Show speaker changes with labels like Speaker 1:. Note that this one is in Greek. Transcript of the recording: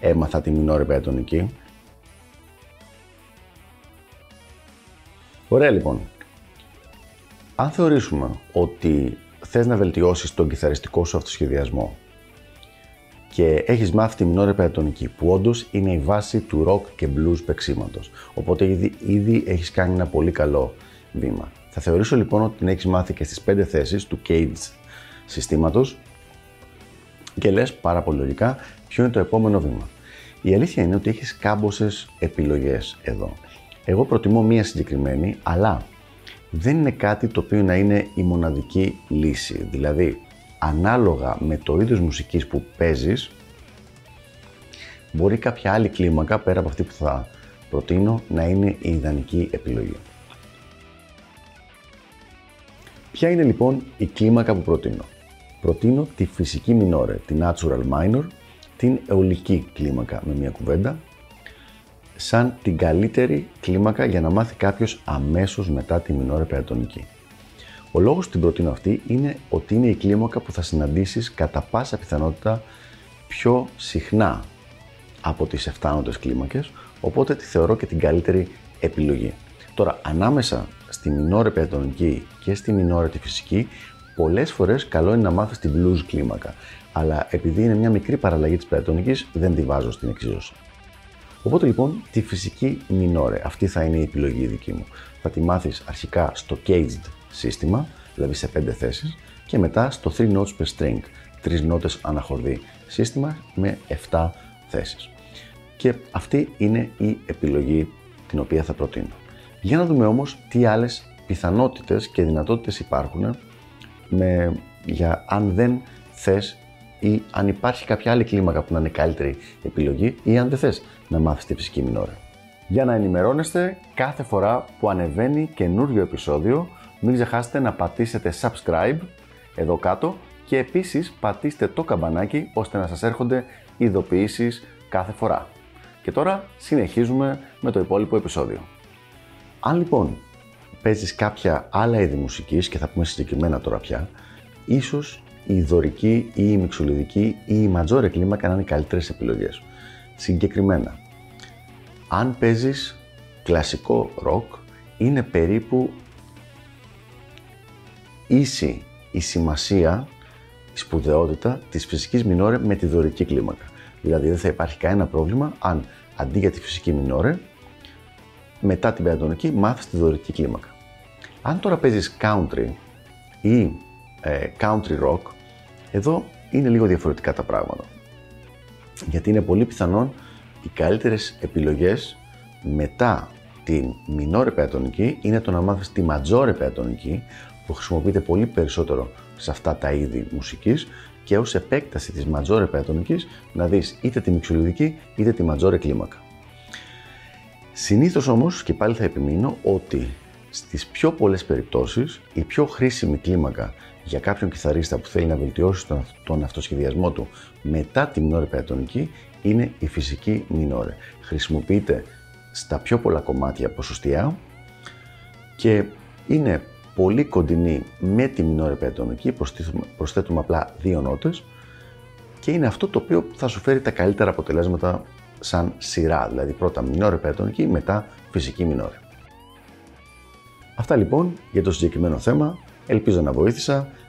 Speaker 1: έμαθα τη μινόρη πεντονική. Ωραία λοιπόν. Αν θεωρήσουμε ότι θες να βελτιώσεις τον κιθαριστικό σου αυτοσχεδιασμό και έχεις μάθει τη μινόρη πεντονική που όντως είναι η βάση του rock και blues παίξήματος. Οπότε ήδη, ήδη έχεις κάνει ένα πολύ καλό βήμα. Θα θεωρήσω λοιπόν ότι την έχεις μάθει και στις 5 θέσεις του Cage συστήματος και λες πάρα πολύ λογικά ποιο είναι το επόμενο βήμα; Η αλήθεια είναι ότι έχεις κάμποσες επιλογές εδώ. Εγώ προτιμώ μία συγκεκριμένη, αλλά δεν είναι κάτι το οποίο να είναι η μοναδική λύση. Δηλαδή, ανάλογα με το είδος μουσικής που παίζεις, μπορεί κάποια άλλη κλίμακα, πέρα από αυτή που θα προτείνω, να είναι η ιδανική επιλογή. Ποια είναι λοιπόν η κλίμακα που προτείνω; Προτείνω τη φυσική μινόρε, τη natural minor, την αιωλική κλίμακα με μια κουβέντα, σαν την καλύτερη κλίμακα για να μάθει κάποιος αμέσως μετά τη μινόρε περατονική. Ο λόγος που την προτείνω αυτή είναι ότι είναι η κλίμακα που θα συναντήσεις κατά πάσα πιθανότητα πιο συχνά από τις 7 κλίμακες, οπότε τη θεωρώ και την καλύτερη επιλογή. Τώρα, ανάμεσα στη μινόρε περατονική και στη μινόρε τη φυσική Πολλές φορές καλό είναι να μάθεις την blues κλίμακα, αλλά επειδή είναι μια μικρή παραλλαγή της πεντατονική, δεν τη βάζω στην εξίσωση. Οπότε λοιπόν τη φυσική μινόρε, αυτή θα είναι η επιλογή δική μου. Θα τη μάθεις αρχικά στο caged σύστημα, δηλαδή σε 5 θέσεις, και μετά στο 3 notes per string, 3 νότες αναχορδή σύστημα με 7 θέσεις. Και αυτή είναι η επιλογή την οποία θα προτείνω. Για να δούμε όμως τι άλλες πιθανότητες και δυνατότητες υπάρχουν με, για αν δεν θες ή αν υπάρχει κάποια άλλη κλίμακα που να είναι καλύτερη επιλογή ή αν δεν θες να μάθεις τη φυσική μινόρα. Για να ενημερώνεστε κάθε φορά που ανεβαίνει καινούριο επεισόδιο, μην ξεχάσετε να πατήσετε subscribe εδώ κάτω και επίσης πατήστε το καμπανάκι ώστε να σας έρχονται ειδοποιήσεις κάθε φορά. Και τώρα συνεχίζουμε με το υπόλοιπο επεισόδιο. Αν λοιπόν παίζεις κάποια άλλα είδη μουσικής και θα πούμε συγκεκριμένα τώρα πια, ίσως η δωρική ή η μιξολιδική ή η ματζόρε κλίμακα να είναι οι καλύτερες επιλογές. Συγκεκριμένα, αν παίζεις κλασικό ροκ, είναι περίπου ίση η σημασία, η σπουδαιότητα της φυσικής μινόρε με τη δωρική κλίμακα. Δηλαδή δεν θα υπάρχει κανένα πρόβλημα αν αντί για τη φυσική μινόρε μετά την πεντατονική μάθεις τη δωρική κλίμακα. Αν τώρα παίζεις country ή ε, country rock, εδώ είναι λίγο διαφορετικά τα πράγματα. Γιατί είναι πολύ πιθανόν οι καλύτερες επιλογές μετά την μινόρε πεντατονική είναι το να μάθεις τη ματζόρε πεντατονική που χρησιμοποιείται πολύ περισσότερο σε αυτά τα είδη μουσικής και ως επέκταση της ματζόρε πεντατονικής να δεις είτε τη μιξολιδική είτε τη ματζόρε κλίμακα. Συνήθως όμως και πάλι θα επιμείνω ότι στις πιο πολλές περιπτώσεις η πιο χρήσιμη κλίμακα για κάποιον κιθαρίστα που θέλει να βελτιώσει τον, τον αυτοσχεδιασμό του μετά τη μινόρε πεντατονική είναι η φυσική μινόρε. Χρησιμοποιείται στα πιο πολλά κομμάτια ποσοστιά και είναι πολύ κοντινή με τη μινόρε πεντατονική, προσθέτουμε, προσθέτουμε απλά δύο νότες και είναι αυτό το οποίο θα σου φέρει τα καλύτερα αποτελέσματα σαν σειρά, δηλαδή πρώτα μινόρε πεντατονική, μετά φυσική μινόρε. Αυτά λοιπόν για το συγκεκριμένο θέμα, ελπίζω να βοήθησα